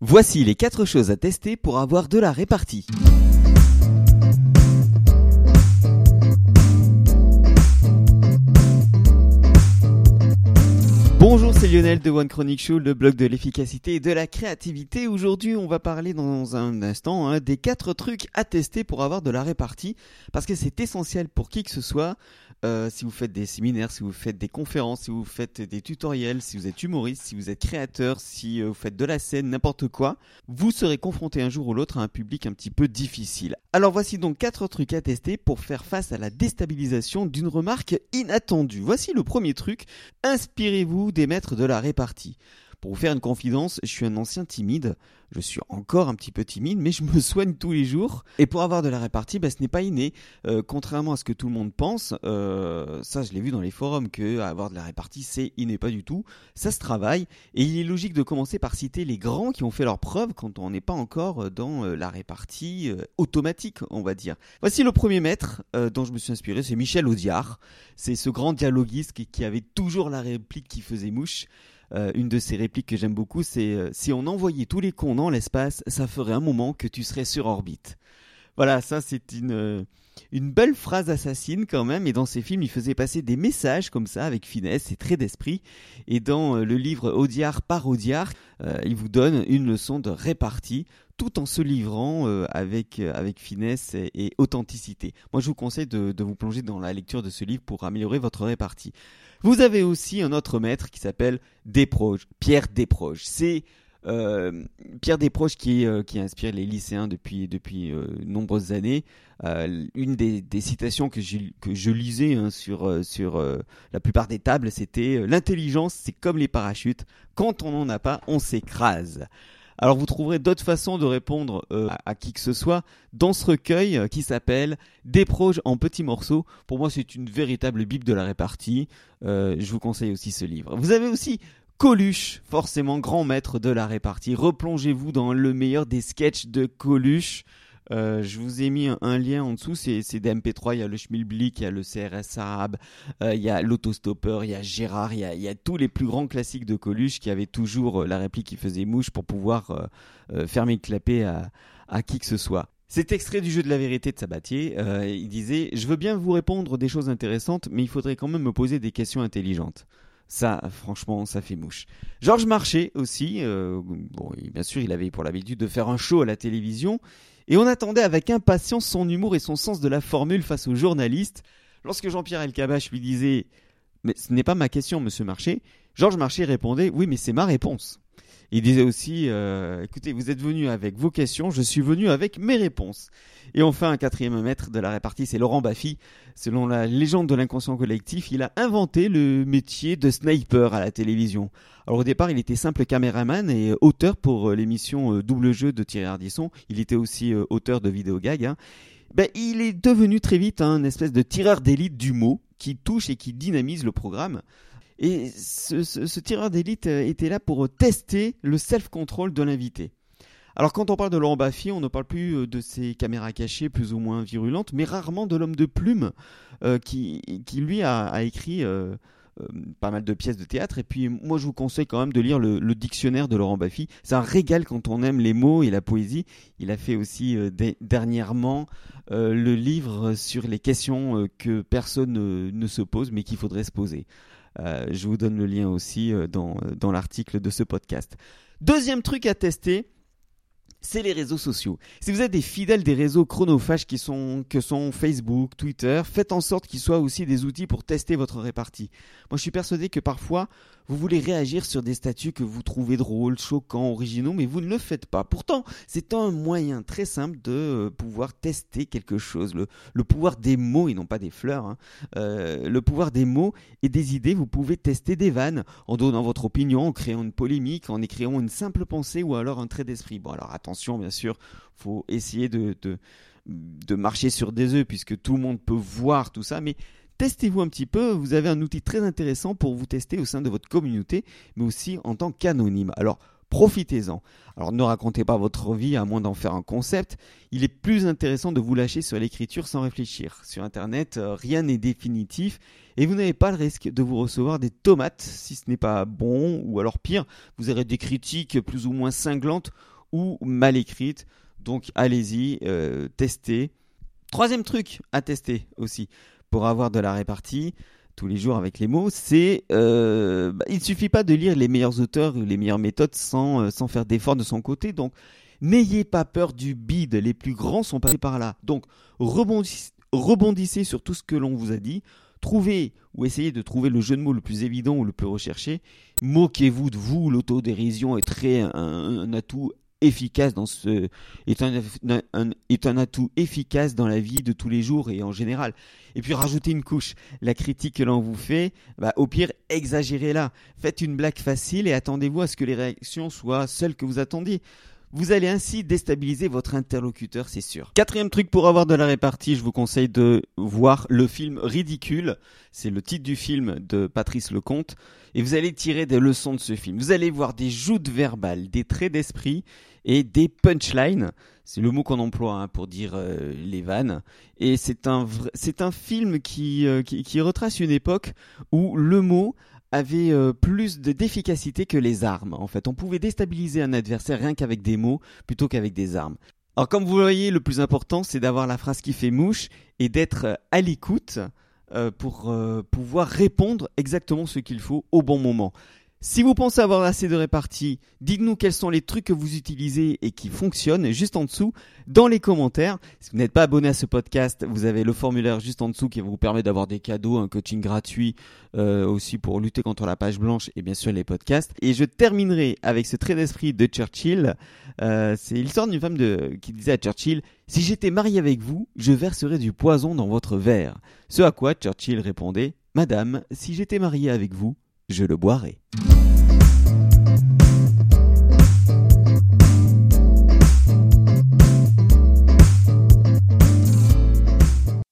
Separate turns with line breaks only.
Voici les 4 choses à tester pour avoir de la répartie. Bonjour, c'est Lionel de One Chronic Show, le blog de l'efficacité et de la créativité. Aujourd'hui, on va parler dans un instant hein, des 4 trucs à tester pour avoir de la répartie, parce que c'est essentiel pour qui que ce soit, euh, si vous faites des séminaires, si vous faites des conférences, si vous faites des tutoriels, si vous êtes humoriste, si vous êtes créateur, si euh, vous faites de la scène, n'importe quoi, vous serez confronté un jour ou l'autre à un public un petit peu difficile. Alors voici donc quatre trucs à tester pour faire face à la déstabilisation d'une remarque inattendue. Voici le premier truc, inspirez-vous des maîtres de la répartie. Pour vous faire une confidence, je suis un ancien timide. Je suis encore un petit peu timide, mais je me soigne tous les jours. Et pour avoir de la répartie, bah, ce n'est pas inné. Euh, contrairement à ce que tout le monde pense, euh, ça je l'ai vu dans les forums, que avoir de la répartie, c'est inné pas du tout. Ça se travaille. Et il est logique de commencer par citer les grands qui ont fait leurs preuves quand on n'est pas encore dans euh, la répartie automatique, on va dire. Voici le premier maître dont je me suis inspiré, c'est Michel Audiard. C'est ce grand dialoguiste qui avait toujours la réplique qui faisait mouche. Euh, une de ses répliques que j'aime beaucoup, c'est euh, si on envoyait tous les cons dans l'espace, ça ferait un moment que tu serais sur orbite. Voilà, ça c'est une euh, une belle phrase assassine quand même. Et dans ses films, il faisait passer des messages comme ça avec finesse et trait d'esprit. Et dans le livre Audiard par Audiard, il vous donne une leçon de répartie tout en se livrant avec, avec finesse et, authenticité. Moi, je vous conseille de, de, vous plonger dans la lecture de ce livre pour améliorer votre répartie. Vous avez aussi un autre maître qui s'appelle Desproges, Pierre Desproges. C'est euh, Pierre Desproges qui, euh, inspire les lycéens depuis, depuis euh, nombreuses années. une des, citations que, que je lisais hein, sur, sur la plupart des tables, c'était L'intelligence, c'est comme les parachutes. Quand on n'en a pas, on s'écrase. Alors vous trouverez d'autres façons de répondre euh, à, qui que ce soit dans ce recueil euh, qui s'appelle Des proches en petits morceaux. Pour moi, c'est une véritable bible de la répartie. Euh, je vous conseille aussi ce livre. Vous avez aussi Coluche, forcément grand maître de la répartie. Replongez-vous dans le meilleur des sketchs de Coluche. Euh, je vous ai mis un, lien en dessous, c'est des MP3, il y a le Schmilblick, il y a le CRS arabe, euh, il y a l'autostopper, il y a Gérard, il y a, tous les plus grands classiques de Coluche qui avaient toujours euh, la réplique qui faisait mouche pour pouvoir fermer le clapet à, à qui que ce soit. C'est extrait du jeu de la vérité de Sabatier. il disait Je veux bien vous répondre des choses intéressantes, mais il faudrait quand même me poser des questions intelligentes. Ça, franchement, ça fait mouche. Georges Marchais aussi, bon, bien sûr, il avait pour l'habitude de faire un show à la télévision et on attendait avec impatience son humour et son sens de la formule face aux journalistes. Lorsque Jean-Pierre Elkabach lui disait Mais ce n'est pas ma question, monsieur Marché, Georges Marché répondait Oui, mais c'est ma réponse. Il disait aussi euh, Écoutez, vous êtes venu avec vos questions, je suis venu avec mes réponses. Et enfin, un quatrième maître de la répartie, c'est Laurent Baffy. Selon la légende de l'inconscient collectif, il a inventé le métier de sniper à la télévision. Alors au départ, il était simple caméraman et auteur pour euh, l'émission euh, Double Jeu de Thierry Ardisson. Il était aussi auteur de vidéo gag. Hein. Ben, il est devenu très vite un espèce de tireur d'élite du mot qui touche et qui dynamise le programme. Et ce, tireur d'élite euh, était là pour tester le self-control de l'invité. Alors quand on parle de Laurent Baffy, on ne parle plus euh, de ses caméras cachées plus ou moins virulentes, mais rarement de l'homme de plume euh, qui, qui, lui a, écrit pas mal de pièces de théâtre. Et puis moi je vous conseille quand même de lire le, dictionnaire de Laurent Baffy. C'est un régal quand on aime les mots et la poésie. Il a fait aussi dernièrement le livre sur les questions que personne ne se pose mais qu'il faudrait se poser. Euh, je vous donne le lien aussi euh, dans, dans l'article de ce podcast. Deuxième truc à tester, c'est les réseaux sociaux. Si vous êtes des fidèles des réseaux chronophages qui que sont Facebook, Twitter, faites en sorte qu'ils soient aussi des outils pour tester votre répartie. Moi, je suis persuadé que parfois, vous voulez réagir sur des statuts que vous trouvez drôles, choquants, originaux, mais vous ne le faites pas. Pourtant, c'est un moyen très simple de euh, pouvoir tester quelque chose. Le, pouvoir des mots, et non pas des fleurs, hein. euh, le pouvoir des mots et des idées, vous pouvez tester des vannes en donnant votre opinion, en créant une polémique, en écrivant une simple pensée ou alors un trait d'esprit. Bon, alors attention, bien sûr, faut essayer de, de, de marcher sur des œufs puisque tout le monde peut voir tout ça, mais Testez-vous un petit peu, vous avez un outil très intéressant pour vous tester au sein de votre communauté, mais aussi en tant qu'anonyme. Alors, Profitez-en. Alors ne racontez pas votre vie à moins d'en faire un concept. Il est plus intéressant de vous lâcher sur l'écriture sans réfléchir. Sur Internet, euh, rien n'est définitif et vous n'avez pas le risque de vous recevoir des tomates si ce n'est pas bon ou alors pire, vous aurez des critiques plus ou moins cinglantes ou mal écrites. Donc allez-y, euh, testez. Troisième truc à tester aussi pour avoir de la répartie tous les jours avec les mots, c'est euh, bah, il suffit pas de lire les meilleurs auteurs ou les meilleures méthodes sans, euh, sans faire d'efforts de son côté. Donc n'ayez pas peur du bide, les plus grands sont passés par là. Donc rebondissez, rebondissez sur tout ce que l'on vous a dit. Trouvez ou essayez de trouver le jeu de mots le plus évident ou le plus recherché. Moquez-vous de vous, l'autodérision est très un atout efficace dans ce est un, est un atout efficace dans la vie de tous les jours et en général. Et puis rajoutez une couche. La critique que l'on vous fait, bah, au pire exagérez-la. Faites une blague facile et attendez-vous à ce que les réactions soient celles que vous attendiez. Vous allez ainsi déstabiliser votre interlocuteur, c'est sûr. Quatrième truc pour avoir de la répartie, je vous conseille de voir le film Ridicule. C'est le titre du film de Patrice Lecomte. Et vous allez tirer des leçons de ce film. Vous allez voir des joutes verbales, des traits d'esprit et des punchlines. C'est le mot qu'on emploie hein, pour dire euh, les vannes. Et c'est un, c'est un film qui, euh, qui, qui retrace une époque où le mot avait euh, plus d'efficacité que les armes. En fait, on pouvait déstabiliser un adversaire rien qu'avec des mots plutôt qu'avec des armes. Alors comme vous voyez, le plus important, c'est d'avoir la phrase qui fait mouche et d'être euh, à l'écoute euh, pour pouvoir répondre exactement ce qu'il faut au bon moment. Si vous pensez avoir assez de répartie, dites-nous quels sont les trucs que vous utilisez et qui fonctionnent juste en dessous dans les commentaires. Si vous n'êtes pas abonné à ce podcast, vous avez le formulaire juste en dessous qui vous permet d'avoir des cadeaux, un coaching gratuit euh, aussi pour lutter contre la page blanche et bien sûr les podcasts. Et je terminerai avec ce trait d'esprit de Churchill. Euh, c'est d'une femme de, qui disait à Churchill Si j'étais marié avec vous, je verserais du poison dans votre verre. Ce à quoi Churchill répondait Madame, si j'étais marié avec vous, je le boirai.